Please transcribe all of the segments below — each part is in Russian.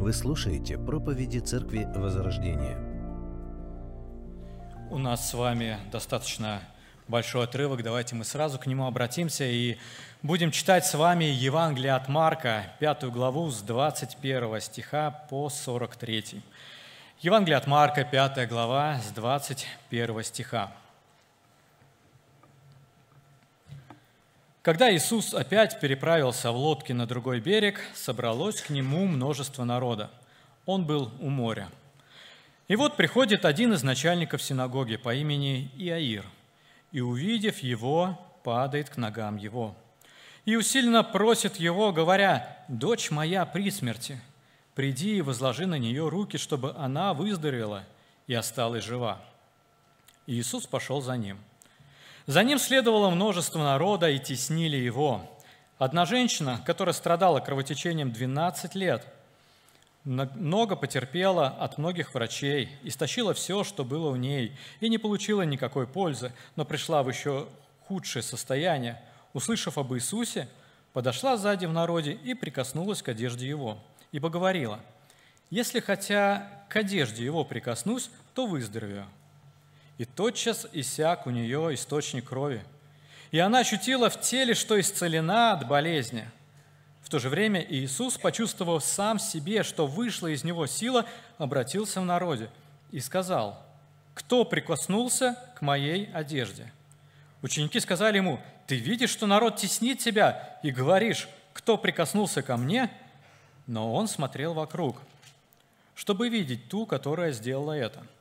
Вы слушаете проповеди Церкви Возрождения. У нас с вами достаточно большой отрывок, давайте мы сразу к нему обратимся и будем читать с вами Евангелие от Марка, пятую главу с 21 стиха по 43. Евангелие от Марка, пятая глава с 21 стиха. Когда Иисус опять переправился в лодке на другой берег, собралось к нему множество народа. Он был у моря. И вот приходит один из начальников синагоги по имени Иаир, и, увидев его, падает к ногам его. И усиленно просит его, говоря, «Дочь моя при смерти, приди и возложи на нее руки, чтобы она выздоровела и осталась жива». И Иисус пошел за ним. За ним следовало множество народа и теснили его. Одна женщина, которая страдала кровотечением 12 лет, много потерпела от многих врачей, истощила все, что было у ней, и не получила никакой пользы, но пришла в еще худшее состояние. Услышав об Иисусе, подошла сзади в народе и прикоснулась к одежде его, ибо говорила, «Если хотя к одежде его прикоснусь, то выздоровею» и тотчас иссяк у нее источник крови. И она ощутила в теле, что исцелена от болезни. В то же время Иисус, почувствовав сам себе, что вышла из него сила, обратился в народе и сказал, «Кто прикоснулся к моей одежде?» Ученики сказали ему, «Ты видишь, что народ теснит тебя, и говоришь, кто прикоснулся ко мне?» Но он смотрел вокруг, чтобы видеть ту, которая сделала это –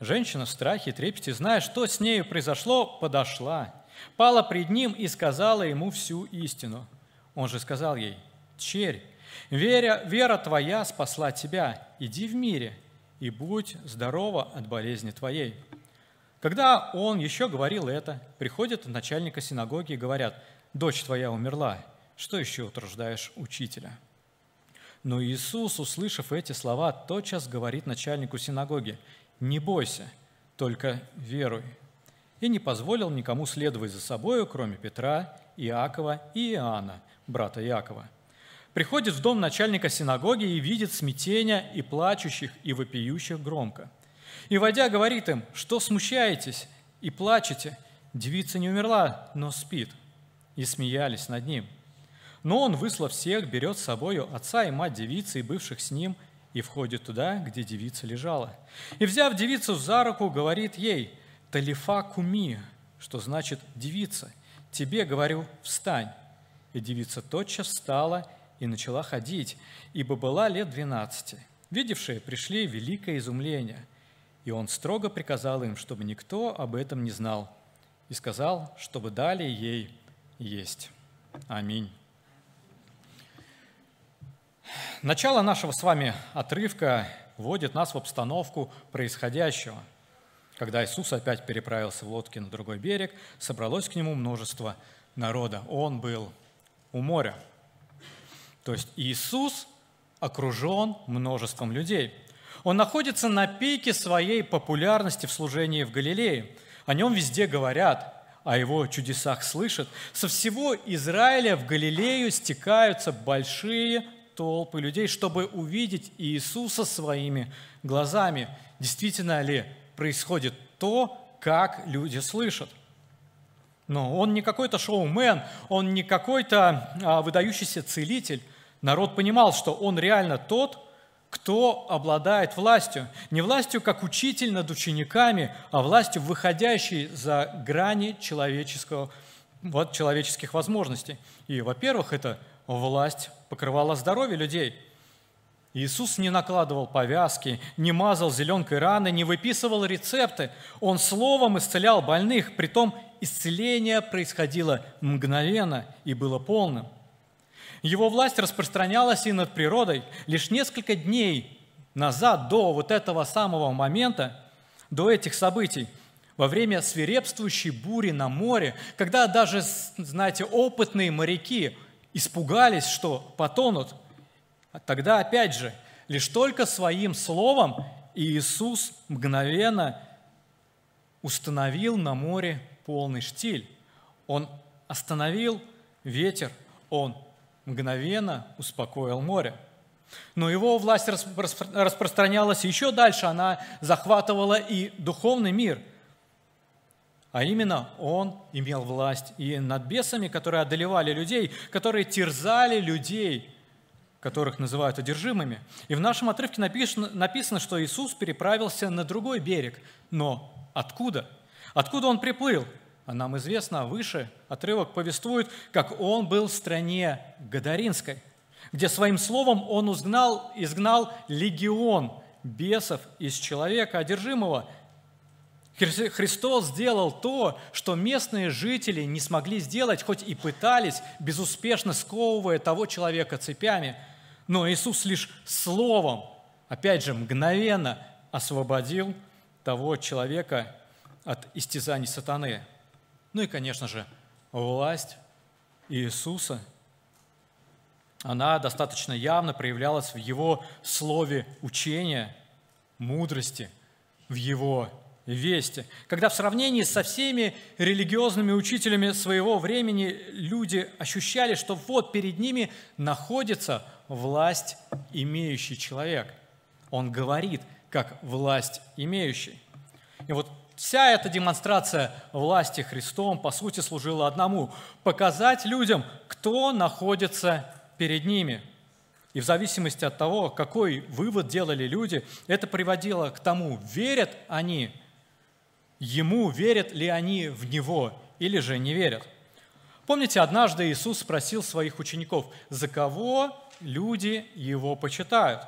Женщина в страхе и трепете, зная, что с нею произошло, подошла, пала пред ним и сказала ему всю истину. Он же сказал ей, «Черь, веря, вера твоя спасла тебя, иди в мире и будь здорова от болезни твоей». Когда он еще говорил это, приходят начальника синагоги и говорят, «Дочь твоя умерла, что еще утруждаешь учителя?» Но Иисус, услышав эти слова, тотчас говорит начальнику синагоги, не бойся, только веруй. И не позволил никому следовать за собою, кроме Петра, Иакова и Иоанна, брата Иакова. Приходит в дом начальника синагоги и видит смятение и плачущих, и вопиющих громко. И, войдя, говорит им, что смущаетесь и плачете, девица не умерла, но спит. И смеялись над ним. Но он, выслав всех, берет с собою отца и мать девицы и бывших с ним – и входит туда, где девица лежала. И, взяв девицу за руку, говорит ей, «Талифа куми», что значит «девица». «Тебе, говорю, встань». И девица тотчас встала и начала ходить, ибо была лет двенадцати. Видевшие пришли великое изумление, и он строго приказал им, чтобы никто об этом не знал, и сказал, чтобы дали ей есть. Аминь. Начало нашего с вами отрывка вводит нас в обстановку происходящего. Когда Иисус опять переправился в лодке на другой берег, собралось к нему множество народа. Он был у моря. То есть Иисус окружен множеством людей. Он находится на пике своей популярности в служении в Галилее. О нем везде говорят, о его чудесах слышат. Со всего Израиля в Галилею стекаются большие толпы людей, чтобы увидеть Иисуса своими глазами. Действительно ли происходит то, как люди слышат? Но он не какой-то шоумен, он не какой-то а, выдающийся целитель. Народ понимал, что он реально тот, кто обладает властью. Не властью как учитель над учениками, а властью, выходящей за грани человеческого, вот, человеческих возможностей. И, во-первых, это власть покрывала здоровье людей. Иисус не накладывал повязки, не мазал зеленкой раны, не выписывал рецепты. Он словом исцелял больных, притом исцеление происходило мгновенно и было полным. Его власть распространялась и над природой. Лишь несколько дней назад, до вот этого самого момента, до этих событий, во время свирепствующей бури на море, когда даже, знаете, опытные моряки – испугались, что потонут. Тогда, опять же, лишь только своим словом Иисус мгновенно установил на море полный штиль. Он остановил ветер, он мгновенно успокоил море. Но его власть распространялась еще дальше, она захватывала и духовный мир. А именно, он имел власть и над бесами, которые одолевали людей, которые терзали людей, которых называют одержимыми. И в нашем отрывке написано, написано, что Иисус переправился на другой берег. Но откуда? Откуда он приплыл? А нам известно, выше отрывок повествует, как он был в стране Гадаринской – где своим словом он изгнал, изгнал легион бесов из человека одержимого. Христос сделал то, что местные жители не смогли сделать, хоть и пытались, безуспешно сковывая того человека цепями. Но Иисус лишь словом, опять же, мгновенно освободил того человека от истязаний сатаны. Ну и, конечно же, власть Иисуса – она достаточно явно проявлялась в его слове учения, мудрости, в его вести. Когда в сравнении со всеми религиозными учителями своего времени люди ощущали, что вот перед ними находится власть имеющий человек. Он говорит, как власть имеющий. И вот вся эта демонстрация власти Христом, по сути, служила одному – показать людям, кто находится перед ними. И в зависимости от того, какой вывод делали люди, это приводило к тому, верят они ему, верят ли они в него или же не верят. Помните, однажды Иисус спросил своих учеников, за кого люди его почитают?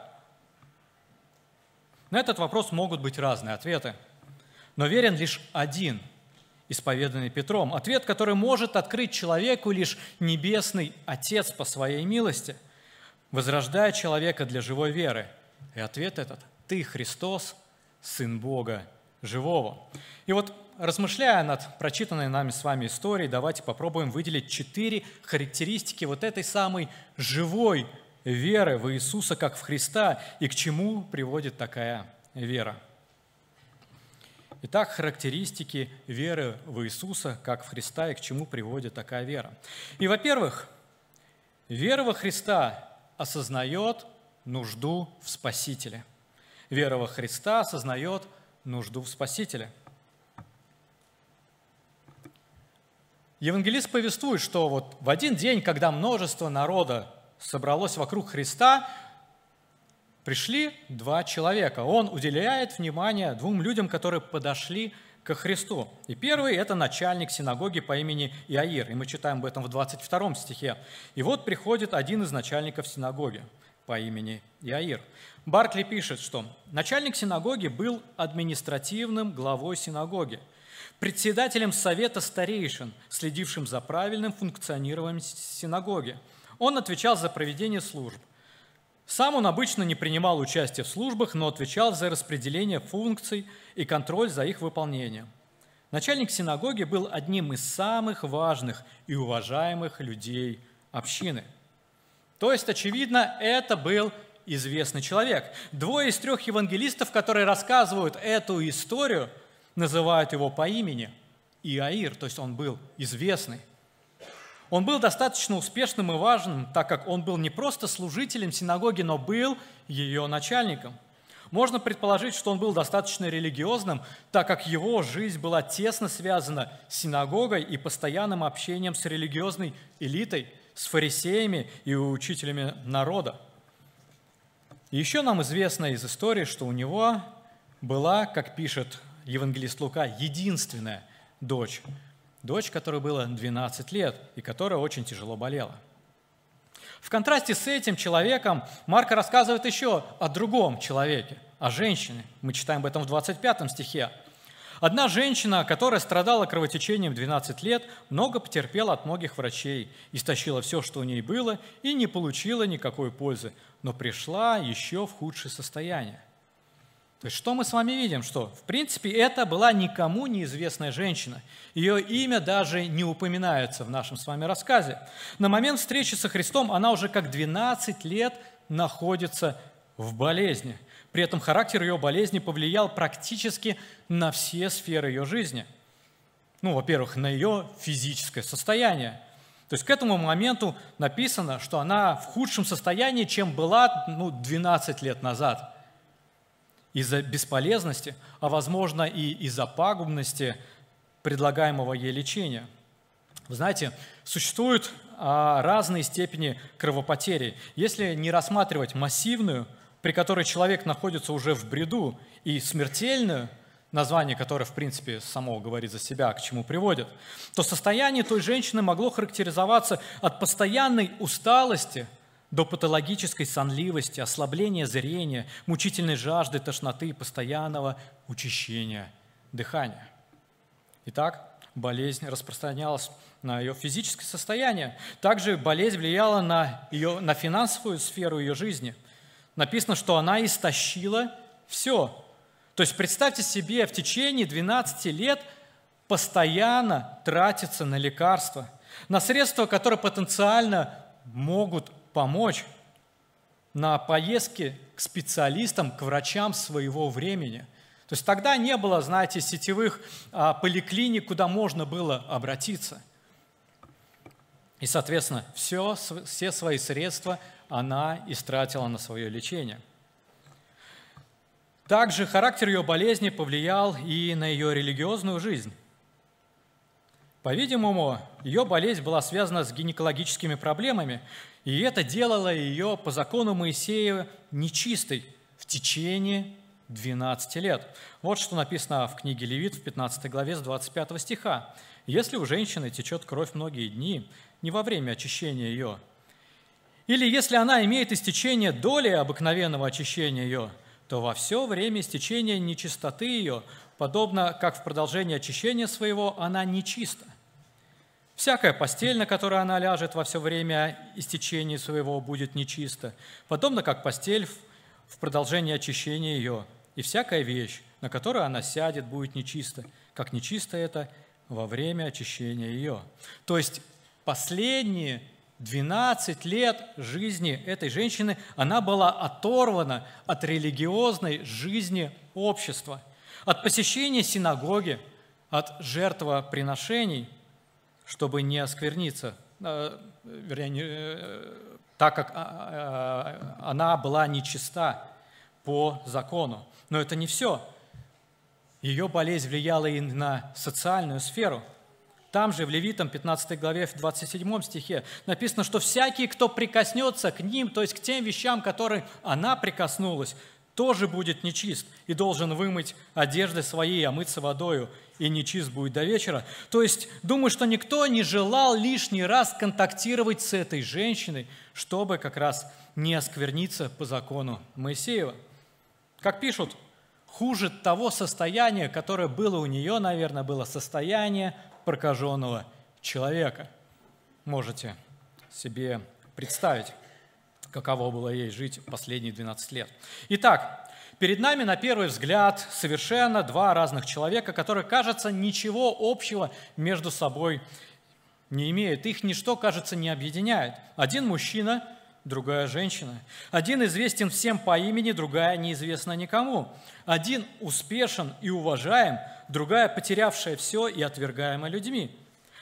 На этот вопрос могут быть разные ответы, но верен лишь один – исповеданный Петром. Ответ, который может открыть человеку лишь Небесный Отец по своей милости, возрождая человека для живой веры. И ответ этот – «Ты, Христос, Сын Бога живого». И вот, размышляя над прочитанной нами с вами историей, давайте попробуем выделить четыре характеристики вот этой самой живой веры в Иисуса как в Христа и к чему приводит такая вера. Итак, характеристики веры в Иисуса, как в Христа, и к чему приводит такая вера. И, во-первых, вера во Христа осознает нужду в Спасителе. Вера во Христа осознает нужду в Спасителе. Евангелист повествует, что вот в один день, когда множество народа собралось вокруг Христа, пришли два человека. Он уделяет внимание двум людям, которые подошли ко Христу. И первый – это начальник синагоги по имени Иаир, и мы читаем об этом в 22 стихе. И вот приходит один из начальников синагоги по имени Иаир. Баркли пишет, что начальник синагоги был административным главой синагоги, председателем совета старейшин, следившим за правильным функционированием синагоги. Он отвечал за проведение служб, сам он обычно не принимал участие в службах, но отвечал за распределение функций и контроль за их выполнением. Начальник синагоги был одним из самых важных и уважаемых людей общины. То есть, очевидно, это был известный человек. Двое из трех евангелистов, которые рассказывают эту историю, называют его по имени Иаир, то есть он был известный. Он был достаточно успешным и важным, так как он был не просто служителем синагоги, но был ее начальником. Можно предположить, что он был достаточно религиозным, так как его жизнь была тесно связана с синагогой и постоянным общением с религиозной элитой, с фарисеями и учителями народа. Еще нам известно из истории, что у него была, как пишет евангелист Лука, единственная дочь, дочь, которой было 12 лет и которая очень тяжело болела. В контрасте с этим человеком Марка рассказывает еще о другом человеке, о женщине. Мы читаем об этом в 25 стихе. Одна женщина, которая страдала кровотечением 12 лет, много потерпела от многих врачей, истощила все, что у ней было, и не получила никакой пользы, но пришла еще в худшее состояние – то есть что мы с вами видим? Что, в принципе, это была никому неизвестная женщина. Ее имя даже не упоминается в нашем с вами рассказе. На момент встречи со Христом она уже как 12 лет находится в болезни. При этом характер ее болезни повлиял практически на все сферы ее жизни. Ну, во-первых, на ее физическое состояние. То есть к этому моменту написано, что она в худшем состоянии, чем была ну, 12 лет назад. Из-за бесполезности, а возможно и из-за пагубности предлагаемого ей лечения. Вы знаете, существуют а, разные степени кровопотери. Если не рассматривать массивную, при которой человек находится уже в бреду, и смертельную – название которое, в принципе, само говорит за себя, к чему приводит, то состояние той женщины могло характеризоваться от постоянной усталости до патологической сонливости, ослабления зрения, мучительной жажды, тошноты и постоянного учащения дыхания. Итак, болезнь распространялась на ее физическое состояние. Также болезнь влияла на, ее, на финансовую сферу ее жизни. Написано, что она истощила все, то есть представьте себе, в течение 12 лет постоянно тратится на лекарства, на средства, которые потенциально могут помочь, на поездки к специалистам, к врачам своего времени. То есть тогда не было, знаете, сетевых а, поликлиник, куда можно было обратиться. И, соответственно, все, все свои средства она истратила на свое лечение – также характер ее болезни повлиял и на ее религиозную жизнь. По-видимому, ее болезнь была связана с гинекологическими проблемами, и это делало ее по закону Моисея нечистой в течение 12 лет. Вот что написано в книге Левит в 15 главе с 25 стиха. «Если у женщины течет кровь многие дни, не во время очищения ее, или если она имеет истечение доли обыкновенного очищения ее, то во все время истечения нечистоты ее, подобно как в продолжении очищения своего, она нечиста. Всякая постель, на которой она ляжет во все время истечения своего, будет нечиста, подобно как постель в продолжении очищения ее. И всякая вещь, на которую она сядет, будет нечиста, как нечисто это во время очищения ее. То есть последние 12 лет жизни этой женщины она была оторвана от религиозной жизни общества, от посещения синагоги, от жертвоприношений, чтобы не оскверниться, э, вернее, э, так как а, а, она была нечиста по закону. Но это не все. Ее болезнь влияла и на социальную сферу – там же в Левитам 15 главе в 27 стихе написано, что всякий, кто прикоснется к ним, то есть к тем вещам, которые она прикоснулась, тоже будет нечист и должен вымыть одежды свои, омыться водою, и нечист будет до вечера. То есть, думаю, что никто не желал лишний раз контактировать с этой женщиной, чтобы как раз не оскверниться по закону Моисеева. Как пишут, хуже того состояния, которое было у нее, наверное, было состояние прокаженного человека. Можете себе представить, каково было ей жить последние 12 лет. Итак, перед нами на первый взгляд совершенно два разных человека, которые, кажется, ничего общего между собой не имеют. Их ничто, кажется, не объединяет. Один мужчина, другая женщина. Один известен всем по имени, другая неизвестна никому. Один успешен и уважаем, другая потерявшая все и отвергаемая людьми.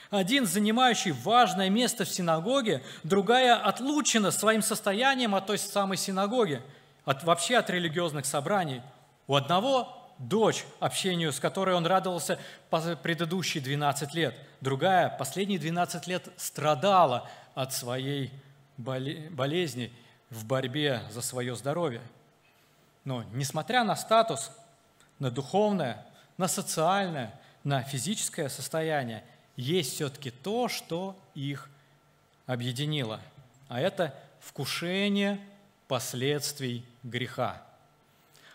Один занимающий важное место в синагоге, другая отлучена своим состоянием от той самой синагоги, от, вообще от религиозных собраний. У одного дочь, общению с которой он радовался предыдущие 12 лет. Другая последние 12 лет страдала от своей болезни в борьбе за свое здоровье. Но несмотря на статус, на духовное, на социальное, на физическое состояние, есть все-таки то, что их объединило. А это вкушение последствий греха.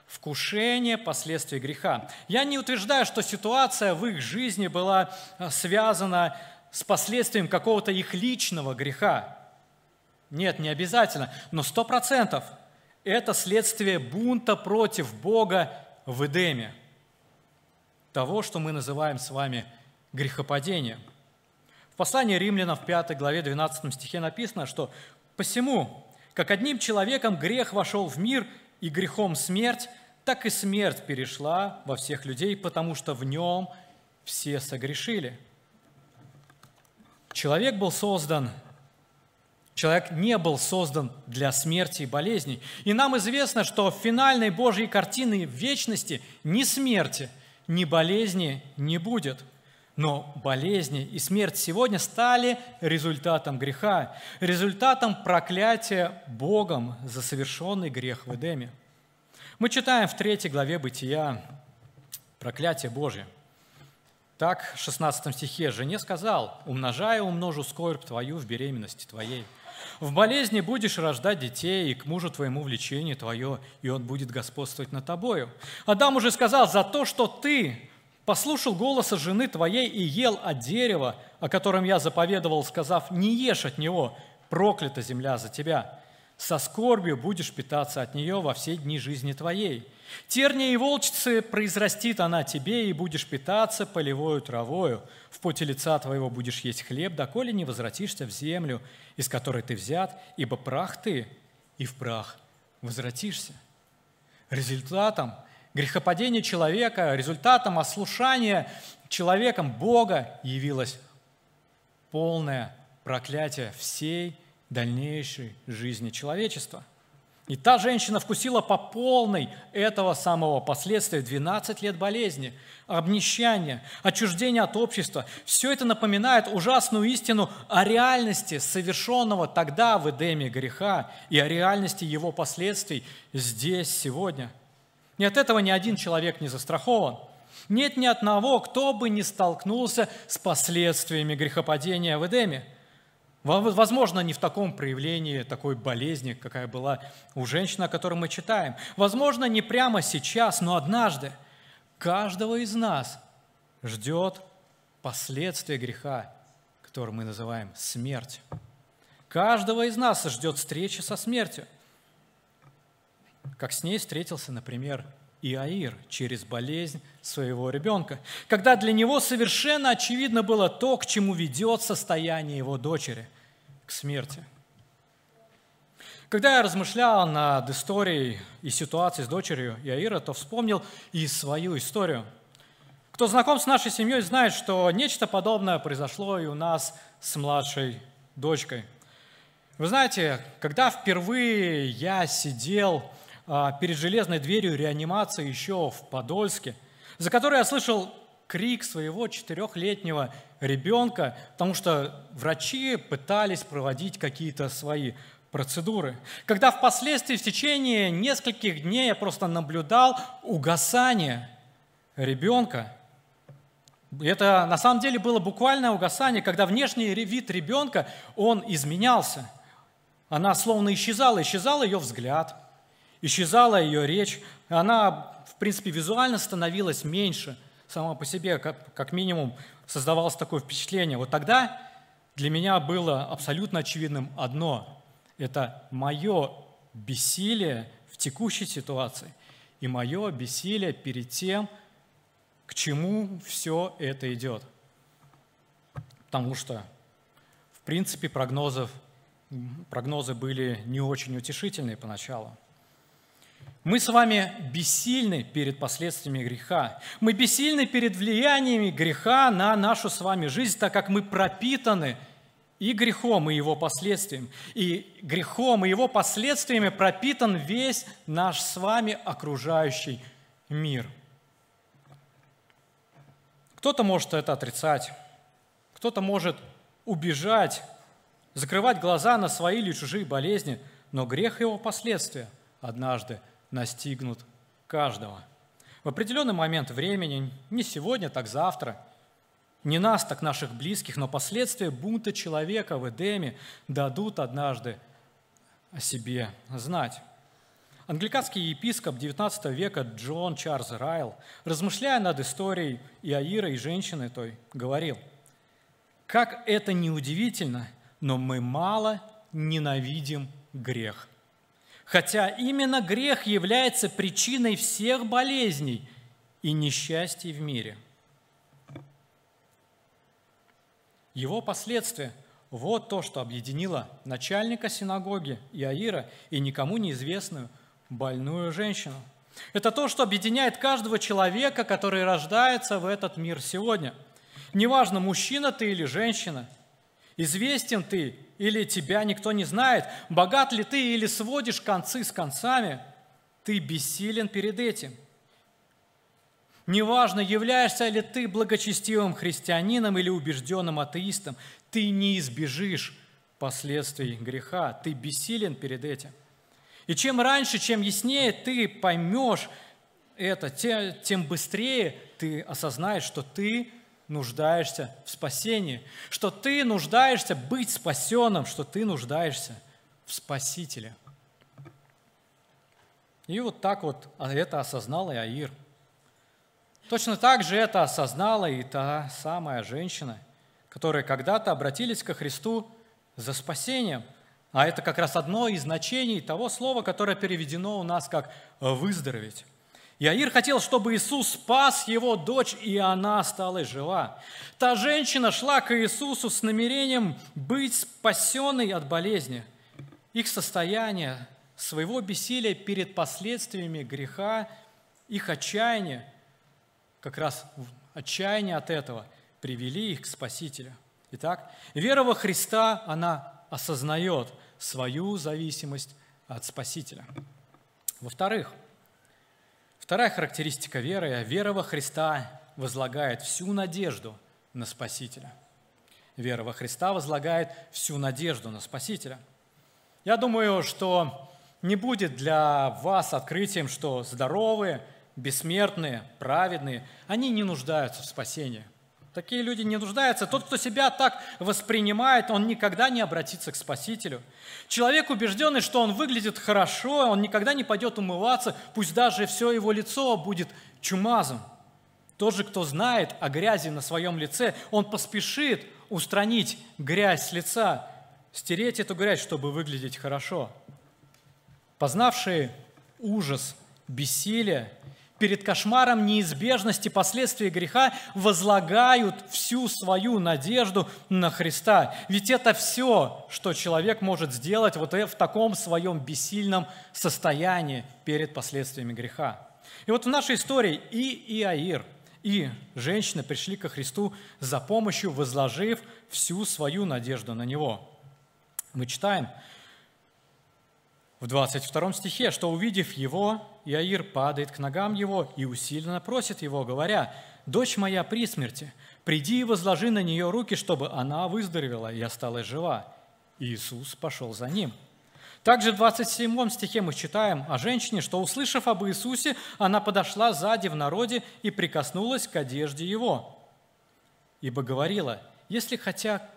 Вкушение последствий греха. Я не утверждаю, что ситуация в их жизни была э, связана с последствием какого-то их личного греха. Нет, не обязательно, но сто процентов это следствие бунта против Бога в Эдеме – того, что мы называем с вами грехопадением. В послании римлянам в 5 главе 12 стихе написано, что «Посему, как одним человеком грех вошел в мир, и грехом смерть, так и смерть перешла во всех людей, потому что в нем все согрешили». Человек был создан, человек не был создан для смерти и болезней. И нам известно, что в финальной Божьей картины вечности ни смерти, ни болезни не будет – но болезни и смерть сегодня стали результатом греха, результатом проклятия Богом за совершенный грех в Эдеме. Мы читаем в третьей главе Бытия проклятие Божье. Так, в 16 стихе, «Жене сказал, умножая умножу скорбь твою в беременности твоей. В болезни будешь рождать детей, и к мужу твоему влечение твое, и он будет господствовать над тобою. Адам уже сказал, за то, что ты послушал голоса жены твоей и ел от дерева, о котором я заповедовал, сказав, не ешь от него, проклята земля за тебя. Со скорбью будешь питаться от нее во все дни жизни твоей. Терния и волчцы произрастит она тебе, и будешь питаться полевою травою. В поте лица твоего будешь есть хлеб, доколе не возвратишься в землю, из которой ты взят, ибо прах ты, и в прах возвратишься. Результатом Грехопадение человека, результатом ослушания человеком Бога явилось полное проклятие всей дальнейшей жизни человечества. И та женщина вкусила по полной этого самого последствия 12 лет болезни, обнищания, отчуждения от общества. Все это напоминает ужасную истину о реальности совершенного тогда в Эдеме греха и о реальности его последствий здесь, сегодня – и от этого ни один человек не застрахован. Нет ни одного, кто бы не столкнулся с последствиями грехопадения в Эдеме. Возможно, не в таком проявлении такой болезни, какая была у женщины, о которой мы читаем. Возможно, не прямо сейчас, но однажды каждого из нас ждет последствия греха, который мы называем смерть. Каждого из нас ждет встреча со смертью как с ней встретился, например, Иаир через болезнь своего ребенка, когда для него совершенно очевидно было то, к чему ведет состояние его дочери, к смерти. Когда я размышлял над историей и ситуацией с дочерью Иаира, то вспомнил и свою историю. Кто знаком с нашей семьей, знает, что нечто подобное произошло и у нас с младшей дочкой. Вы знаете, когда впервые я сидел а, перед железной дверью реанимации еще в Подольске, за которой я слышал крик своего четырехлетнего ребенка, потому что врачи пытались проводить какие-то свои процедуры. Когда впоследствии в течение нескольких дней я просто наблюдал угасание ребенка, это на самом деле было буквальное угасание, когда внешний вид ребенка, он изменялся. Она словно исчезала, исчезал ее взгляд – исчезала ее речь, она, в принципе, визуально становилась меньше сама по себе, как, как минимум создавалось такое впечатление. Вот тогда для меня было абсолютно очевидным одно – это мое бессилие в текущей ситуации и мое бессилие перед тем, к чему все это идет. Потому что, в принципе, прогнозов, прогнозы были не очень утешительные поначалу. Мы с вами бессильны перед последствиями греха. Мы бессильны перед влияниями греха на нашу с вами жизнь, так как мы пропитаны и грехом, и его последствием. И грехом, и его последствиями пропитан весь наш с вами окружающий мир. Кто-то может это отрицать, кто-то может убежать, закрывать глаза на свои или чужие болезни, но грех и его последствия однажды – настигнут каждого. В определенный момент времени, не сегодня, так завтра, не нас, так наших близких, но последствия бунта человека в Эдеме дадут однажды о себе знать. Англиканский епископ XIX века Джон Чарльз Райл, размышляя над историей Иаира и женщины той, говорил, «Как это неудивительно, но мы мало ненавидим грех – хотя именно грех является причиной всех болезней и несчастий в мире. Его последствия – вот то, что объединило начальника синагоги Иаира и никому неизвестную больную женщину. Это то, что объединяет каждого человека, который рождается в этот мир сегодня. Неважно, мужчина ты или женщина, Известен ты или тебя никто не знает? Богат ли ты или сводишь концы с концами? Ты бессилен перед этим. Неважно, являешься ли ты благочестивым христианином или убежденным атеистом, ты не избежишь последствий греха, ты бессилен перед этим. И чем раньше, чем яснее ты поймешь это, тем быстрее ты осознаешь, что ты нуждаешься в спасении, что ты нуждаешься быть спасенным, что ты нуждаешься в Спасителе. И вот так вот это осознал и Аир. Точно так же это осознала и та самая женщина, которая когда-то обратились ко Христу за спасением. А это как раз одно из значений того слова, которое переведено у нас как «выздороветь». Иаир хотел, чтобы Иисус спас его дочь, и она стала жива. Та женщина шла к Иисусу с намерением быть спасенной от болезни. Их состояние, своего бессилия перед последствиями греха, их отчаяние, как раз отчаяние от этого, привели их к Спасителю. Итак, вера во Христа, она осознает свою зависимость от Спасителя. Во-вторых, Вторая характеристика веры – вера во Христа возлагает всю надежду на Спасителя. Вера во Христа возлагает всю надежду на Спасителя. Я думаю, что не будет для вас открытием, что здоровые, бессмертные, праведные, они не нуждаются в спасении – Такие люди не нуждаются. Тот, кто себя так воспринимает, он никогда не обратится к Спасителю. Человек, убежденный, что он выглядит хорошо, он никогда не пойдет умываться, пусть даже все его лицо будет чумазом. Тот же, кто знает о грязи на своем лице, он поспешит устранить грязь с лица, стереть эту грязь, чтобы выглядеть хорошо. Познавшие ужас, бессилия перед кошмаром неизбежности последствий греха возлагают всю свою надежду на Христа. Ведь это все, что человек может сделать вот в таком своем бессильном состоянии перед последствиями греха. И вот в нашей истории и Иаир, и женщины пришли ко Христу за помощью, возложив всю свою надежду на Него. Мы читаем в 22 стихе, что увидев его, Иаир падает к ногам его и усиленно просит его, говоря, «Дочь моя при смерти, приди и возложи на нее руки, чтобы она выздоровела и осталась жива». Иисус пошел за ним. Также в 27 стихе мы читаем о женщине, что, услышав об Иисусе, она подошла сзади в народе и прикоснулась к одежде его. Ибо говорила, если хотя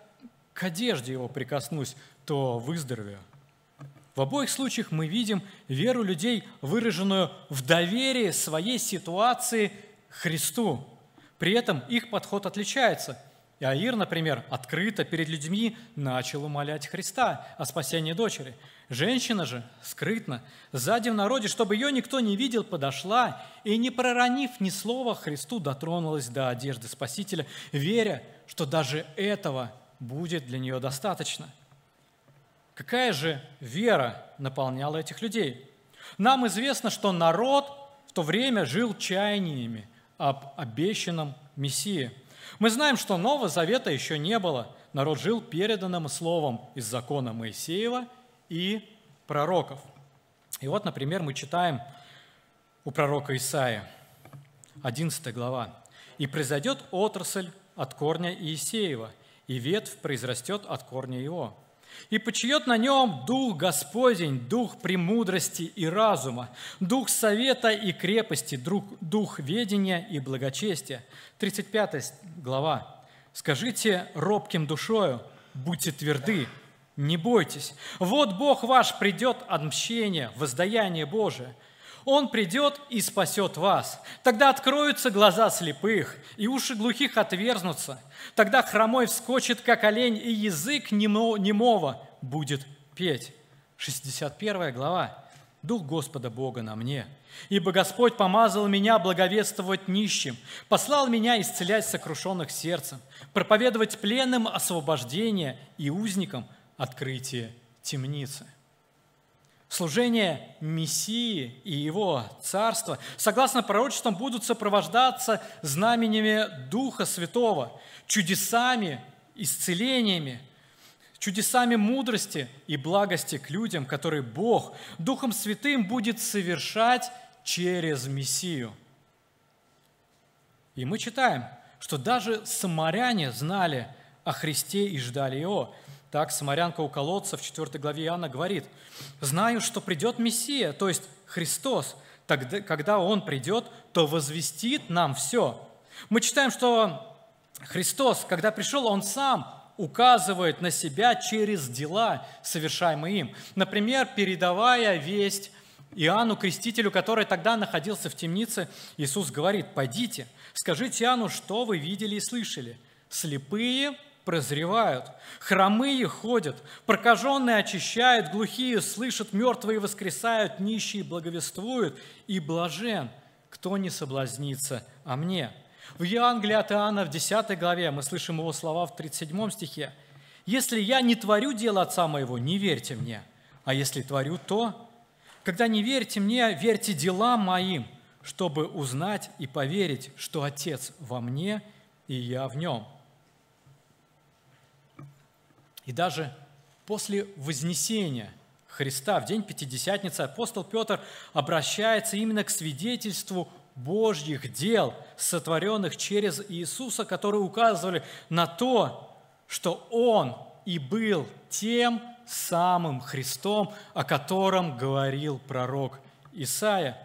к одежде его прикоснусь, то выздоровею. В обоих случаях мы видим веру людей, выраженную в доверии своей ситуации Христу. При этом их подход отличается. Иаир, например, открыто перед людьми начал умолять Христа о спасении дочери. Женщина же скрытно, сзади в народе, чтобы ее никто не видел, подошла и, не проронив ни слова, Христу дотронулась до одежды Спасителя, веря, что даже этого будет для нее достаточно – Какая же вера наполняла этих людей? Нам известно, что народ в то время жил чаяниями об обещанном Мессии. Мы знаем, что Нового Завета еще не было. Народ жил переданным словом из закона Моисеева и пророков. И вот, например, мы читаем у пророка Исаия, 11 глава. «И произойдет отрасль от корня Иисеева, и ветвь произрастет от корня его, и почиет на нем Дух Господень, Дух премудрости и разума, Дух совета и крепости, Дух, дух ведения и благочестия. 35 глава. «Скажите робким душою, будьте тверды, не бойтесь. Вот Бог ваш придет от мщения, воздаяние Божие – он придет и спасет вас. Тогда откроются глаза слепых, и уши глухих отверзнутся. Тогда хромой вскочит, как олень, и язык немого будет петь. 61 глава. Дух Господа Бога на мне, ибо Господь помазал меня благовествовать нищим, послал меня исцелять сокрушенных сердцем, проповедовать пленным освобождение и узникам открытие темницы служение Мессии и Его Царства, согласно пророчествам, будут сопровождаться знаменями Духа Святого, чудесами, исцелениями. чудесами мудрости и благости к людям, которые Бог Духом Святым будет совершать через Мессию. И мы читаем, что даже самаряне знали о Христе и ждали Его. Так самарянка у колодца в 4 главе Иоанна говорит, «Знаю, что придет Мессия, то есть Христос. Тогда, когда Он придет, то возвестит нам все». Мы читаем, что Христос, когда пришел, Он сам указывает на себя через дела, совершаемые им. Например, передавая весть Иоанну Крестителю, который тогда находился в темнице, Иисус говорит, «Пойдите, скажите Иоанну, что вы видели и слышали. Слепые прозревают, хромые ходят, прокаженные очищают, глухие слышат, мертвые воскресают, нищие благовествуют, и блажен, кто не соблазнится о мне». В Евангелии от Иоанна в 10 главе мы слышим его слова в 37 стихе. «Если я не творю дело Отца моего, не верьте мне, а если творю, то когда не верите мне, верьте делам моим, чтобы узнать и поверить, что Отец во мне и я в нем. И даже после вознесения Христа в день Пятидесятницы апостол Петр обращается именно к свидетельству Божьих дел, сотворенных через Иисуса, которые указывали на то, что Он и был тем самым Христом, о котором говорил пророк Исаия.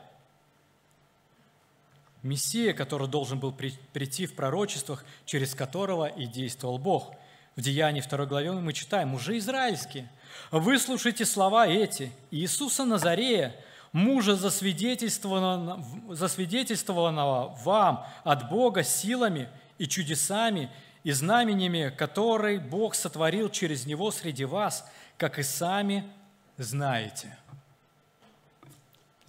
Мессия, который должен был прийти в пророчествах, через которого и действовал Бог. В Деянии 2 главе мы читаем, «Уже израильские, выслушайте слова эти, Иисуса Назарея, мужа засвидетельствованного, засвидетельствованного вам от Бога силами и чудесами и знамениями, которые Бог сотворил через Него среди вас, как и сами знаете».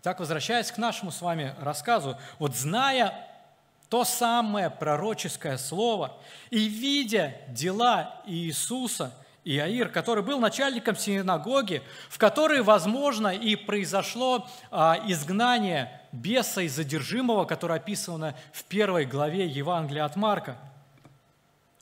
Итак, возвращаясь к нашему с вами рассказу, вот зная то самое пророческое слово и видя дела Иисуса – Иаир, который был начальником синагоги, в которой, возможно, и произошло а, изгнание беса и задержимого, которое описано в первой главе Евангелия от Марка.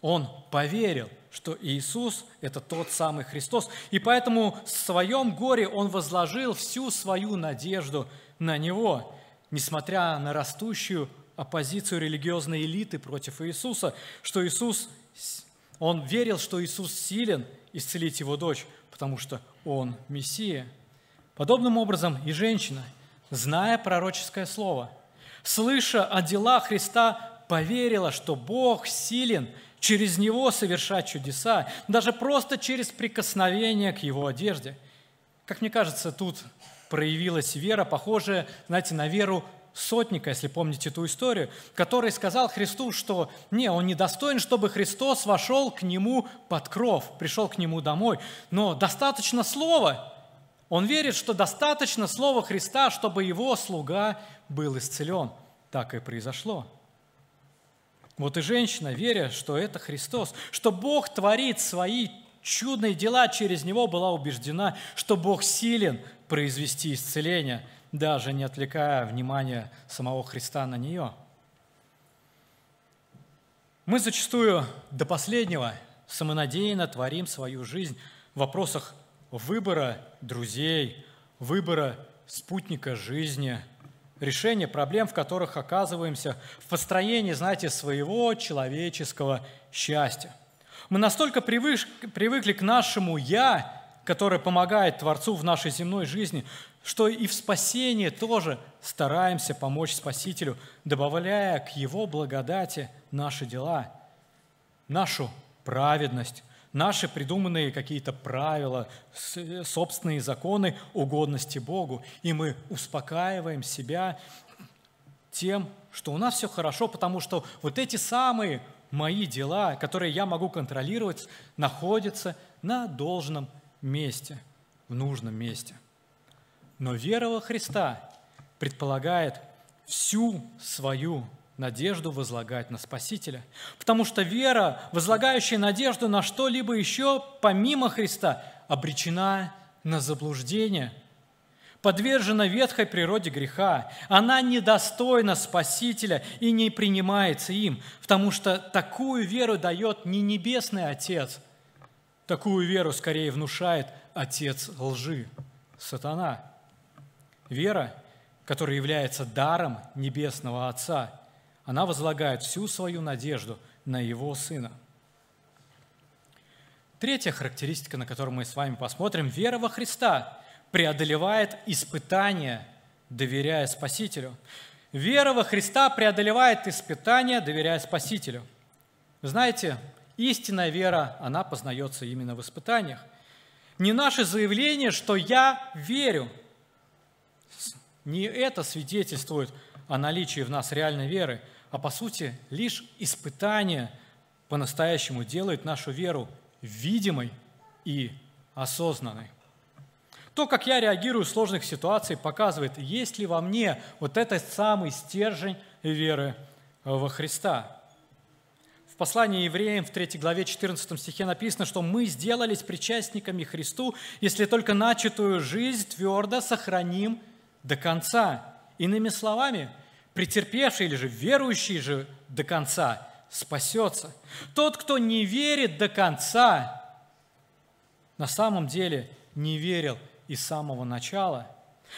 Он поверил, что Иисус – это тот самый Христос, и поэтому в своем горе он возложил всю свою надежду на Него, несмотря на растущую оппозицию религиозной элиты против Иисуса, что Иисус он верил, что Иисус силен исцелить его дочь, потому что он Мессия. Подобным образом и женщина, зная пророческое слово, слыша о делах Христа, поверила, что Бог силен через Него совершать чудеса, даже просто через прикосновение к Его одежде. Как мне кажется, тут проявилась вера, похожая, знаете, на веру сотника, если помните эту историю, который сказал Христу, что не, он не достоин, чтобы Христос вошел к нему под кров, пришел к нему домой, но достаточно слова. Он верит, что достаточно слова Христа, чтобы его слуга был исцелен. Так и произошло. Вот и женщина, веря, что это Христос, что Бог творит свои чудные дела через него, была убеждена, что Бог силен произвести исцеление – даже не отвлекая внимание самого Христа на нее. Мы зачастую до последнего самонадеянно творим свою жизнь в вопросах выбора друзей, выбора спутника жизни, решения проблем, в которых оказываемся, в построении, знаете, своего человеческого счастья. Мы настолько привыкли к нашему «я», которое помогает Творцу в нашей земной жизни, что и в спасении тоже стараемся помочь Спасителю, добавляя к Его благодати наши дела, нашу праведность, наши придуманные какие-то правила, собственные законы угодности Богу. И мы успокаиваем себя тем, что у нас все хорошо, потому что вот эти самые мои дела, которые я могу контролировать, находятся на должном месте, в нужном месте. Но вера во Христа предполагает всю свою надежду возлагать на Спасителя. Потому что вера, возлагающая надежду на что-либо еще помимо Христа, обречена на заблуждение, подвержена ветхой природе греха. Она недостойна Спасителя и не принимается им, потому что такую веру дает не Небесный Отец, Такую веру скорее внушает отец лжи, сатана. Вера, которая является даром Небесного Отца, она возлагает всю свою надежду на Его Сына. Третья характеристика, на которую мы с вами посмотрим, вера во Христа преодолевает испытания, доверяя Спасителю. Вера во Христа преодолевает испытания, доверяя Спасителю. Знаете, Истинная вера, она познается именно в испытаниях. Не наше заявление, что я верю. Не это свидетельствует о наличии в нас реальной веры, а по сути лишь испытание по-настоящему делает нашу веру видимой и осознанной. То, как я реагирую в сложных ситуациях, показывает, есть ли во мне вот этот самый стержень веры во Христа. В послании евреям в 3 главе 14 стихе написано, что мы сделались причастниками Христу, если только начатую жизнь твердо сохраним до конца. Иными словами, претерпевший или же верующий же до конца спасется. Тот, кто не верит до конца, на самом деле не верил и с самого начала –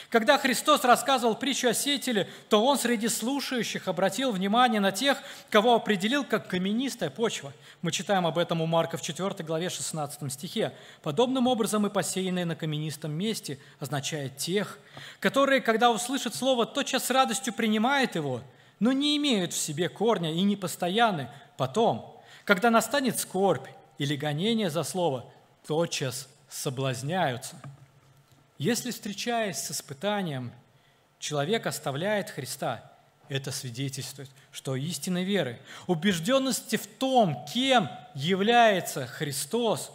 когда Христос рассказывал притчу о сеятеле, то Он среди слушающих обратил внимание на тех, кого определил как каменистая почва. Мы читаем об этом у Марка в 4 главе 16 стихе. Подобным образом и посеянные на каменистом месте означает тех, которые, когда услышат слово, тотчас с радостью принимают его, но не имеют в себе корня и не постоянны. Потом, когда настанет скорбь или гонение за слово, тотчас соблазняются – если, встречаясь с испытанием, человек оставляет Христа, это свидетельствует, что истинной веры, убежденности в том, кем является Христос,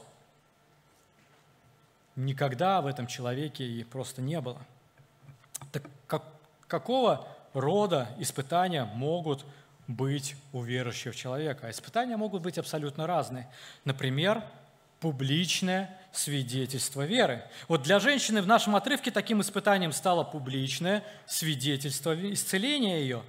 никогда в этом человеке и просто не было. Так как, какого рода испытания могут быть у верующего человека? Испытания могут быть абсолютно разные. Например, публичное свидетельство веры. Вот для женщины в нашем отрывке таким испытанием стало публичное свидетельство исцеления ее.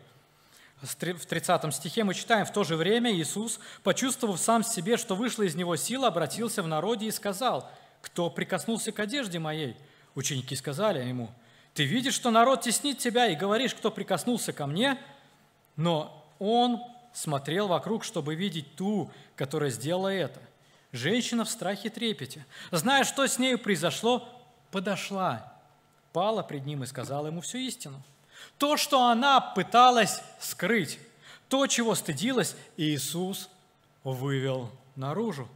В 30 стихе мы читаем, «В то же время Иисус, почувствовав сам себе, что вышла из него сила, обратился в народе и сказал, «Кто прикоснулся к одежде моей?» Ученики сказали ему, «Ты видишь, что народ теснит тебя, и говоришь, кто прикоснулся ко мне?» Но он смотрел вокруг, чтобы видеть ту, которая сделала это. Женщина в страхе трепете, зная, что с нею произошло, подошла, пала пред ним и сказала ему всю истину. То, что она пыталась скрыть, то, чего стыдилась, Иисус вывел наружу.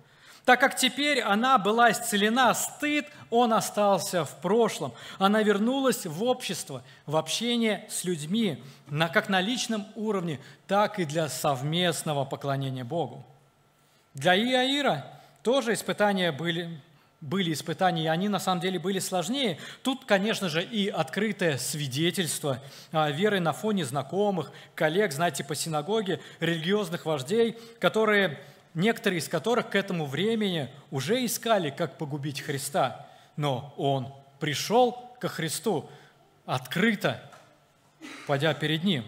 Так как теперь она была исцелена, стыд, он остался в прошлом. Она вернулась в общество, в общение с людьми, на, как на личном уровне, так и для совместного поклонения Богу. Для Иаира тоже испытания были, были испытания, и они на самом деле были сложнее. Тут, конечно же, и открытое свидетельство а, веры на фоне знакомых, коллег, знаете, по синагоге, религиозных вождей, которые, некоторые из которых к этому времени уже искали, как погубить Христа. Но Он пришел ко Христу открыто, пойдя перед Ним.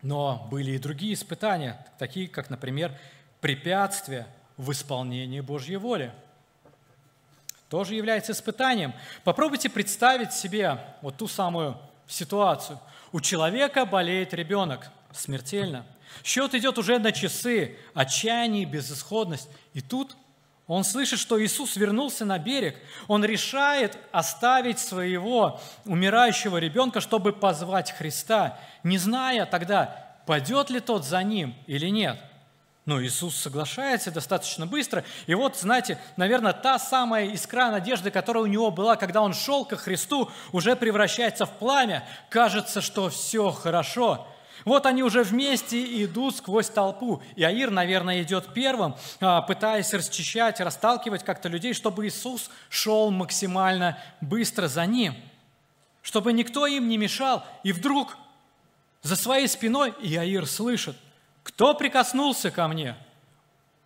Но были и другие испытания, такие как, например, препятствия – в исполнении Божьей воли. Тоже является испытанием. Попробуйте представить себе вот ту самую ситуацию. У человека болеет ребенок смертельно. Счет идет уже на часы, отчаяние, безысходность. И тут он слышит, что Иисус вернулся на берег. Он решает оставить своего умирающего ребенка, чтобы позвать Христа, не зная тогда, пойдет ли тот за ним или нет – но Иисус соглашается достаточно быстро. И вот, знаете, наверное, та самая искра надежды, которая у него была, когда он шел ко Христу, уже превращается в пламя. Кажется, что все хорошо. Вот они уже вместе идут сквозь толпу. И Аир, наверное, идет первым, а, пытаясь расчищать, расталкивать как-то людей, чтобы Иисус шел максимально быстро за ним, чтобы никто им не мешал. И вдруг за своей спиной Иаир слышит, кто прикоснулся ко мне?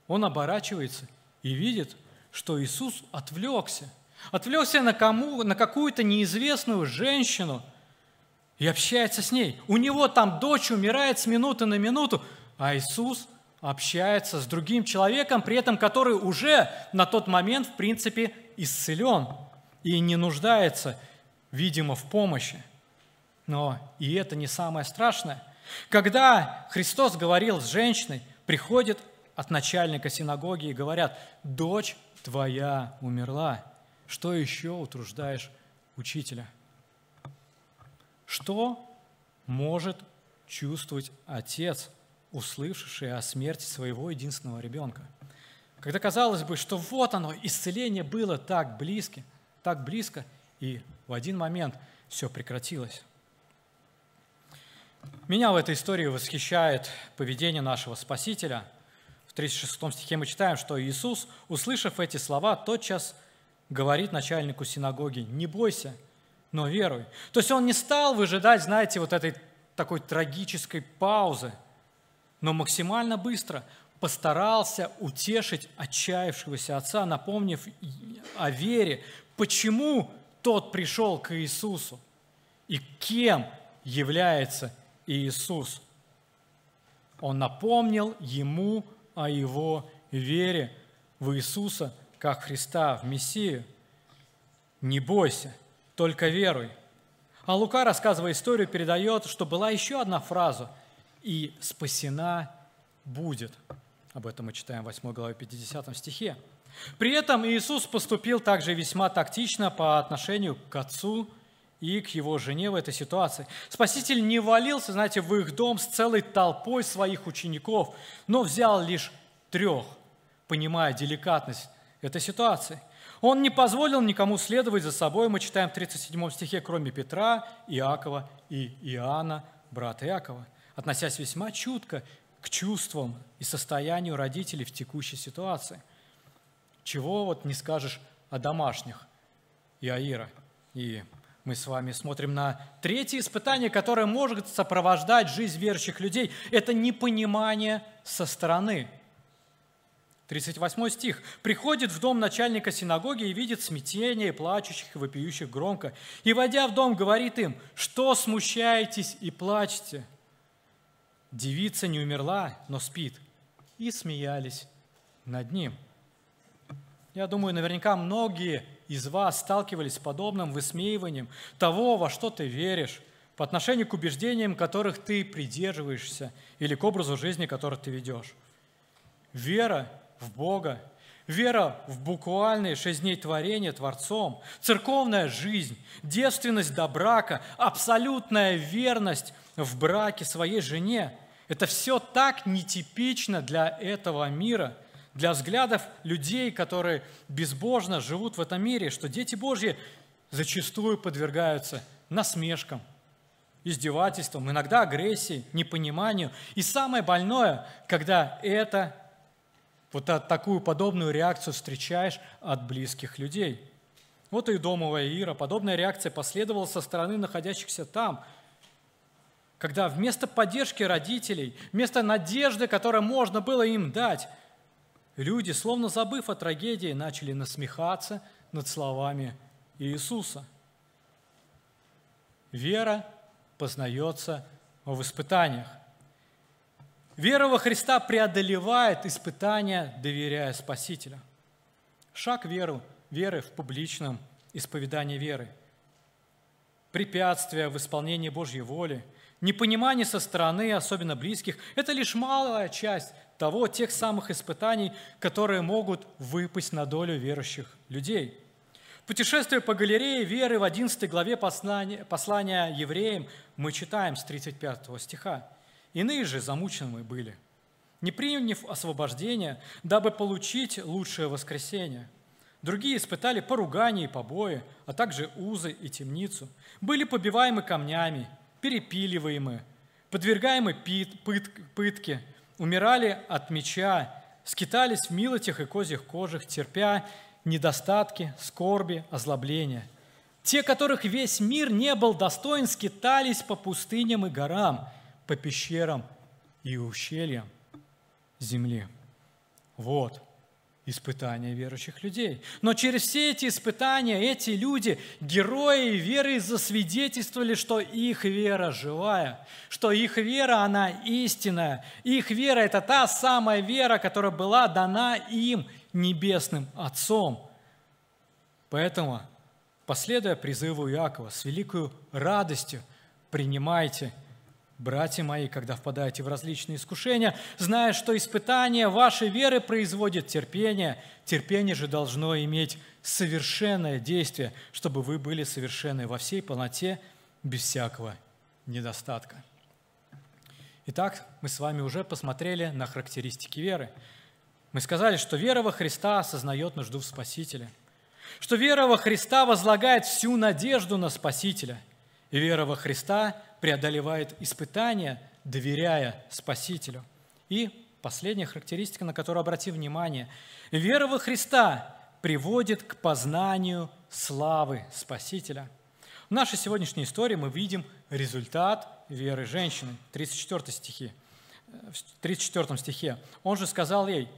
Он оборачивается и видит, что Иисус отвлекся. Отвлекся на, кому, на какую-то неизвестную женщину и общается с ней. У него там дочь умирает с минуты на минуту, а Иисус общается с другим человеком, при этом который уже на тот момент, в принципе, исцелен и не нуждается, видимо, в помощи. Но и это не самое страшное. Когда Христос говорил с женщиной, приходит от начальника синагоги и говорят, дочь твоя умерла, что еще утруждаешь учителя? Что может чувствовать отец, услышавший о смерти своего единственного ребенка? Когда казалось бы, что вот оно, исцеление было так близко, так близко, и в один момент все прекратилось. Меня в этой истории восхищает поведение нашего Спасителя. В 36 стихе мы читаем, что Иисус, услышав эти слова, тотчас говорит начальнику синагоги, не бойся, но веруй. То есть он не стал выжидать, знаете, вот этой такой трагической паузы, но максимально быстро постарался утешить отчаявшегося отца, напомнив о вере, почему тот пришел к Иисусу и кем является Иисус. Он напомнил ему о его вере в Иисуса как Христа, в Мессию. Не бойся, только веруй. А Лука, рассказывая историю, передает, что была еще одна фраза «и спасена будет». Об этом мы читаем в 8 главе 50 стихе. При этом Иисус поступил также весьма тактично по отношению к Отцу и к его жене в этой ситуации. Спаситель не валился, знаете, в их дом с целой толпой своих учеников, но взял лишь трех, понимая деликатность этой ситуации. Он не позволил никому следовать за собой, мы читаем в 37 стихе, кроме Петра, Иакова и Иоанна, брата Иакова, относясь весьма чутко к чувствам и состоянию родителей в текущей ситуации. Чего вот не скажешь о домашних Иаира. И мы с вами смотрим на третье испытание, которое может сопровождать жизнь верующих людей. Это непонимание со стороны – 38 стих. «Приходит в дом начальника синагоги и видит смятение, плачущих и вопиющих громко. И, войдя в дом, говорит им, что смущаетесь и плачете? Девица не умерла, но спит». И смеялись над ним. Я думаю, наверняка многие из вас сталкивались с подобным высмеиванием того, во что ты веришь, по отношению к убеждениям, которых ты придерживаешься, или к образу жизни, который ты ведешь. Вера в Бога, вера в буквальные шесть дней творения Творцом, церковная жизнь, девственность до брака, абсолютная верность в браке своей жене – это все так нетипично для этого мира, для взглядов людей, которые безбожно живут в этом мире, что дети Божьи зачастую подвергаются насмешкам, издевательствам, иногда агрессии, непониманию. И самое больное, когда это вот такую подобную реакцию встречаешь от близких людей. Вот и домовая Ира. Подобная реакция последовала со стороны находящихся там, когда вместо поддержки родителей, вместо надежды, которую можно было им дать, люди, словно забыв о трагедии, начали насмехаться над словами Иисуса. Вера познается в испытаниях. Вера во Христа преодолевает испытания, доверяя Спасителю. Шаг веру, веры в публичном исповедании веры. Препятствия в исполнении Божьей воли, непонимание со стороны, особенно близких, это лишь малая часть того, тех самых испытаний, которые могут выпасть на долю верующих людей. Путешествие по галерее веры в 11 главе послания, послания евреям мы читаем с 35 стиха. Иные же замученные были, не приняв освобождения, дабы получить лучшее воскресение. Другие испытали поругание и побои, а также узы и темницу. Были побиваемы камнями, перепиливаемы, подвергаемы пытке, умирали от меча, скитались в милотях и козьих кожах, терпя недостатки, скорби, озлобления. Те, которых весь мир не был достоин, скитались по пустыням и горам – по пещерам и ущельям земли. Вот испытания верующих людей. Но через все эти испытания эти люди, герои веры, засвидетельствовали, что их вера живая, что их вера, она истинная. Их вера – это та самая вера, которая была дана им небесным Отцом. Поэтому, последуя призыву Иакова, с великой радостью принимайте – Братья мои, когда впадаете в различные искушения, зная, что испытание вашей веры производит терпение, терпение же должно иметь совершенное действие, чтобы вы были совершенны во всей полноте, без всякого недостатка. Итак, мы с вами уже посмотрели на характеристики веры. Мы сказали, что вера во Христа осознает нужду в Спасителе, что вера во Христа возлагает всю надежду на Спасителя, вера во Христа – преодолевает испытания, доверяя Спасителю. И последняя характеристика, на которую обрати внимание. Вера во Христа приводит к познанию славы Спасителя. В нашей сегодняшней истории мы видим результат веры женщины. 34 стихи. В 34 стихе. Он же сказал ей,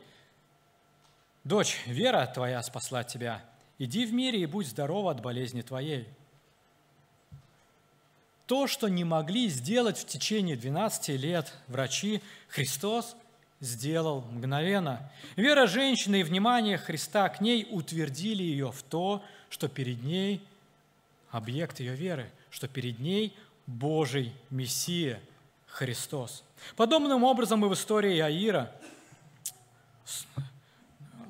«Дочь, вера твоя спасла тебя. Иди в мире и будь здорова от болезни твоей». То, что не могли сделать в течение 12 лет врачи, Христос сделал мгновенно. Вера женщины и внимание Христа к ней утвердили ее в то, что перед ней объект ее веры, что перед ней Божий Мессия Христос. Подобным образом и в истории Аира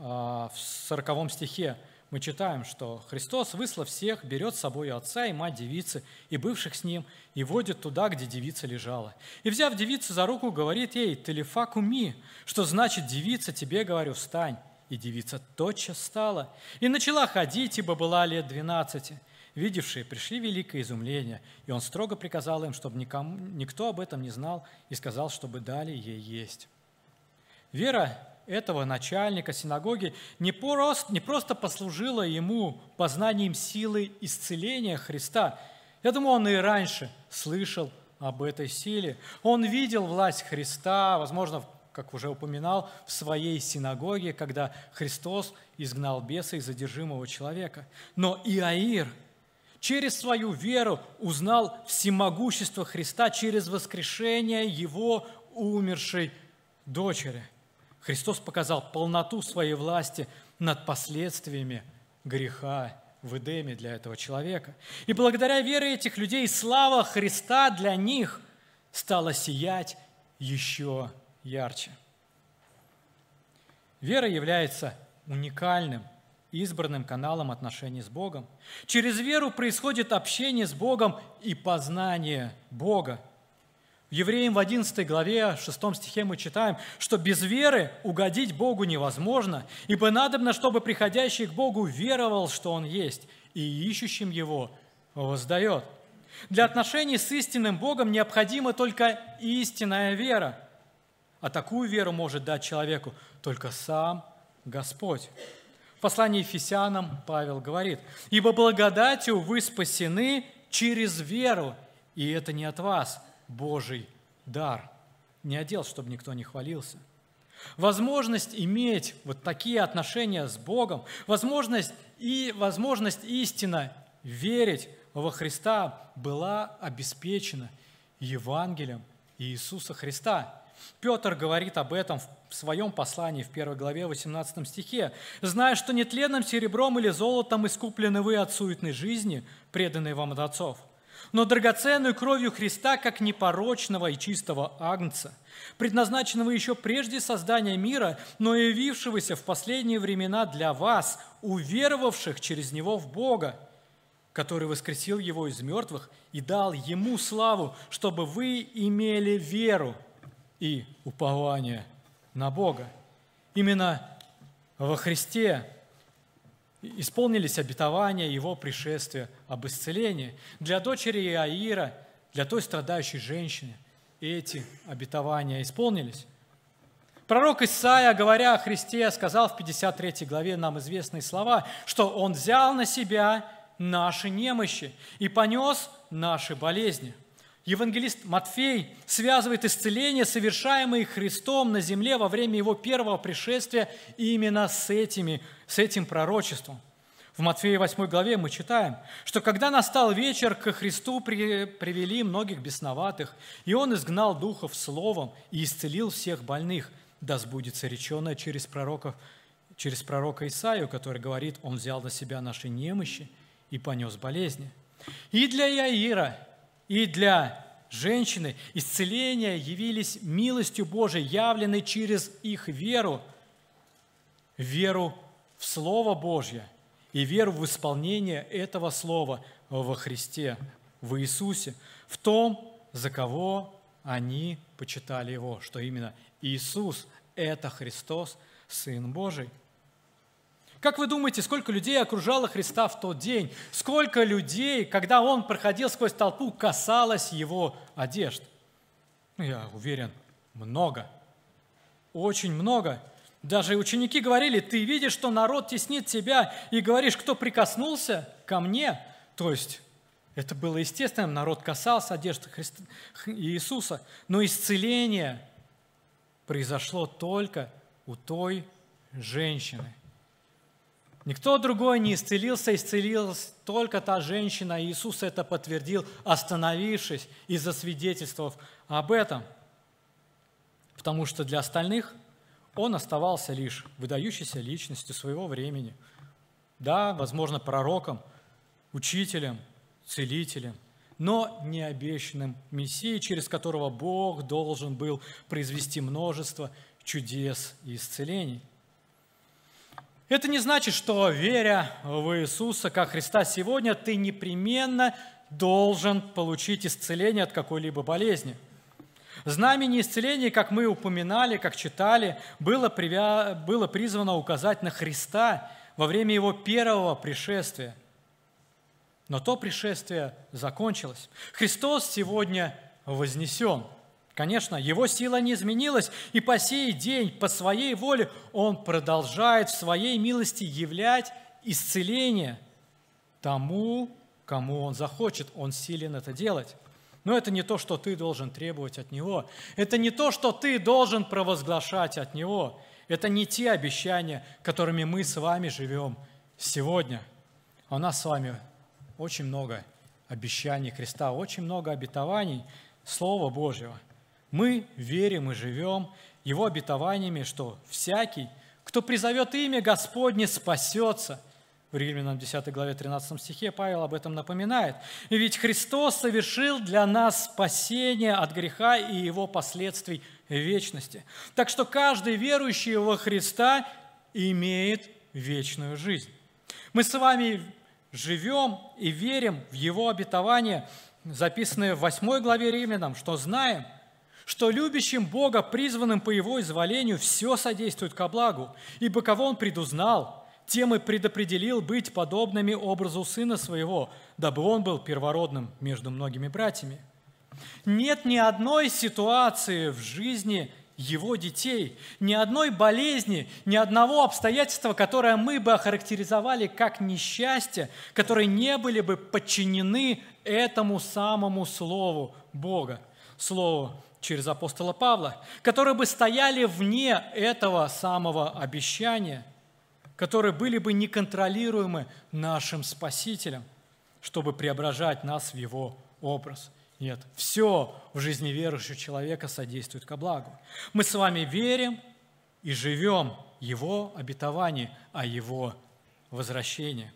а, в 40 стихе мы читаем, что Христос, выслав всех, берет с собой отца и мать девицы, и бывших с ним, и водит туда, где девица лежала. И, взяв девицу за руку, говорит ей, «Телефа куми», что значит «девица, тебе говорю, встань». И девица тотчас встала и начала ходить, ибо была лет двенадцати. Видевшие пришли великое изумление, и он строго приказал им, чтобы никому, никто об этом не знал, и сказал, чтобы дали ей есть. Вера этого начальника синагоги не просто, не просто послужила ему познанием силы исцеления Христа. Я думаю, он и раньше слышал об этой силе. Он видел власть Христа, возможно, как уже упоминал, в своей синагоге, когда Христос изгнал беса из задержимого человека. Но Иаир через свою веру узнал всемогущество Христа через воскрешение его умершей дочери. Христос показал полноту своей власти над последствиями греха в Эдеме для этого человека. И благодаря вере этих людей слава Христа для них стала сиять еще ярче. Вера является уникальным, избранным каналом отношений с Богом. Через веру происходит общение с Богом и познание Бога – Евреям в 11 главе, 6 стихе мы читаем, что без веры угодить Богу невозможно, ибо надобно, чтобы приходящий к Богу веровал, что Он есть, и ищущим Его воздает. Для отношений с истинным Богом необходима только истинная вера, а такую веру может дать человеку только сам Господь. В послании Ефесянам Павел говорит, «Ибо благодатью вы спасены через веру, и это не от вас, Божий дар. Не одел, чтобы никто не хвалился. Возможность иметь вот такие отношения с Богом, возможность, и, возможность истинно верить во Христа была обеспечена Евангелием Иисуса Христа. Петр говорит об этом в своем послании в первой главе 18 стихе. «Зная, что нетленным серебром или золотом искуплены вы от суетной жизни, преданные вам от отцов, но драгоценную кровью Христа, как непорочного и чистого агнца, предназначенного еще прежде создания мира, но явившегося в последние времена для вас, уверовавших через Него в Бога, который воскресил Его из мертвых и дал Ему славу, чтобы вы имели веру и упование на Бога. Именно во Христе исполнились обетования Его пришествия об исцелении. Для дочери Иаира, для той страдающей женщины, эти обетования исполнились. Пророк Исаия, говоря о Христе, сказал в 53 главе нам известные слова, что Он взял на себя наши немощи и понес наши болезни. Евангелист Матфей связывает исцеление, совершаемое Христом на земле во время Его первого пришествия, именно с, этими, с этим пророчеством. В Матфея 8 главе мы читаем, что когда настал вечер, ко Христу при, привели многих бесноватых, и Он изгнал духов словом и исцелил всех больных. Да сбудется реченное через, пророков, через пророка Исаию, который говорит, Он взял на себя наши немощи и понес болезни. И для Яира, и для женщины исцеления явились милостью Божией, явленной через их веру, веру в Слово Божье и веру в исполнение этого Слова во Христе, в Иисусе, в том, за кого они почитали Его, что именно Иисус – это Христос, Сын Божий – как вы думаете, сколько людей окружало Христа в тот день? Сколько людей, когда Он проходил сквозь толпу, касалось Его одежд? Ну, я уверен, много. Очень много. Даже ученики говорили, ты видишь, что народ теснит тебя, и говоришь, кто прикоснулся ко мне. То есть это было естественным, народ касался одежды Христа, Иисуса. Но исцеление произошло только у той женщины – Никто другой не исцелился, исцелилась только та женщина. Иисус это подтвердил, остановившись и засвидетельствовав об этом. Потому что для остальных он оставался лишь выдающейся личностью своего времени. Да, возможно, пророком, учителем, целителем, но не обещанным Мессией, через которого Бог должен был произвести множество чудес и исцелений. Это не значит, что веря в Иисуса как Христа сегодня, ты непременно должен получить исцеление от какой-либо болезни. Знамение исцеления, как мы упоминали, как читали, было, привя... было призвано указать на Христа во время Его первого пришествия. Но то пришествие закончилось. Христос сегодня вознесен – Конечно, его сила не изменилась, и по сей день, по своей воле, он продолжает в своей милости являть исцеление тому, кому он захочет. Он силен это делать. Но это не то, что ты должен требовать от него. Это не то, что ты должен провозглашать от него. Это не те обещания, которыми мы с вами живем сегодня. А у нас с вами очень много обещаний Христа, очень много обетований Слова Божьего – мы верим и живем Его обетованиями, что всякий, кто призовет имя Господне, спасется. В Римлянам 10 главе 13 стихе Павел об этом напоминает. И ведь Христос совершил для нас спасение от греха и его последствий вечности. Так что каждый верующий во Христа имеет вечную жизнь. Мы с вами живем и верим в Его обетование, записанное в 8 главе Римлянам, что знаем – что любящим Бога, призванным по Его изволению, все содействует ко благу, ибо кого Он предузнал, тем и предопределил быть подобными образу Сына Своего, дабы Он был первородным между многими братьями. Нет ни одной ситуации в жизни его детей, ни одной болезни, ни одного обстоятельства, которое мы бы охарактеризовали как несчастье, которые не были бы подчинены этому самому Слову Бога, Слову через апостола Павла, которые бы стояли вне этого самого обещания, которые были бы неконтролируемы нашим Спасителем, чтобы преображать нас в Его образ. Нет, все в жизни верующего человека содействует ко благу. Мы с вами верим и живем Его обетование о Его возвращении.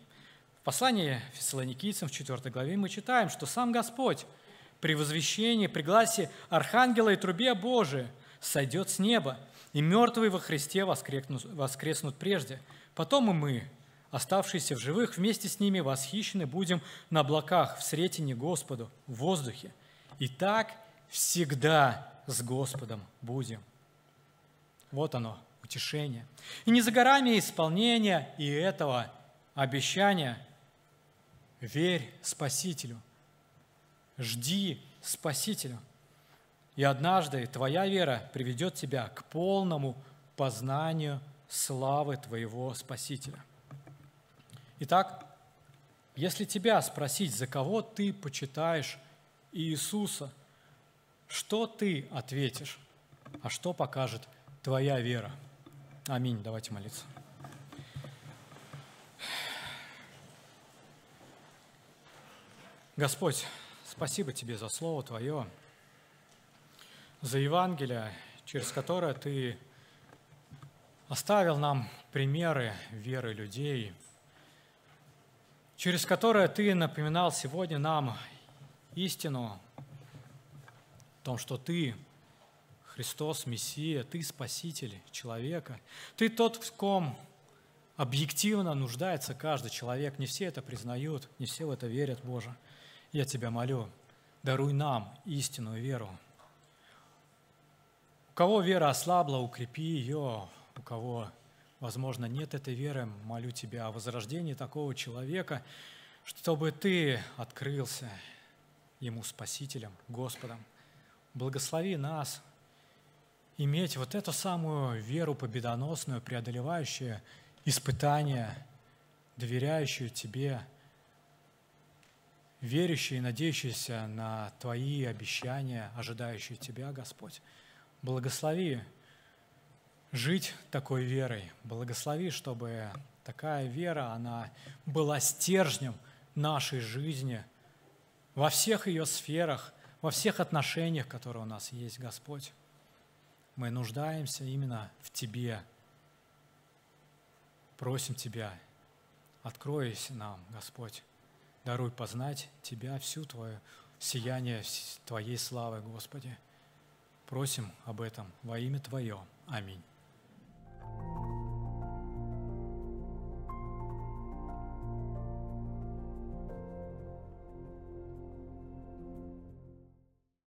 В послании Фессалоникийцам в 4 главе мы читаем, что сам Господь при возвещении, при гласе Архангела и трубе Божией сойдет с неба, и мертвые во Христе воскреснут, воскреснут прежде. Потом и мы, оставшиеся в живых, вместе с ними восхищены будем на облаках в сретине Господу, в воздухе. И так всегда с Господом будем. Вот оно, утешение. И не за горами исполнения и этого обещания. Верь Спасителю, жди Спасителя. И однажды твоя вера приведет тебя к полному познанию славы твоего Спасителя. Итак, если тебя спросить, за кого ты почитаешь Иисуса, что ты ответишь, а что покажет твоя вера? Аминь. Давайте молиться. Господь, спасибо Тебе за Слово Твое, за Евангелие, через которое Ты оставил нам примеры веры людей, через которое Ты напоминал сегодня нам истину о том, что Ты Христос, Мессия, Ты Спаситель человека, Ты тот, в ком объективно нуждается каждый человек. Не все это признают, не все в это верят, Боже. Я Тебя молю, даруй нам истинную веру. У кого вера ослабла, укрепи ее. У кого, возможно, нет этой веры, молю Тебя о возрождении такого человека, чтобы Ты открылся ему Спасителем, Господом. Благослови нас иметь вот эту самую веру победоносную, преодолевающую испытания, доверяющую Тебе – верящие и надеющиеся на Твои обещания, ожидающие Тебя, Господь. Благослови жить такой верой. Благослови, чтобы такая вера, она была стержнем нашей жизни во всех ее сферах, во всех отношениях, которые у нас есть, Господь. Мы нуждаемся именно в Тебе. Просим Тебя, откройся нам, Господь. Даруй познать Тебя, всю Твое сияние Твоей славы, Господи. Просим об этом во имя Твое. Аминь.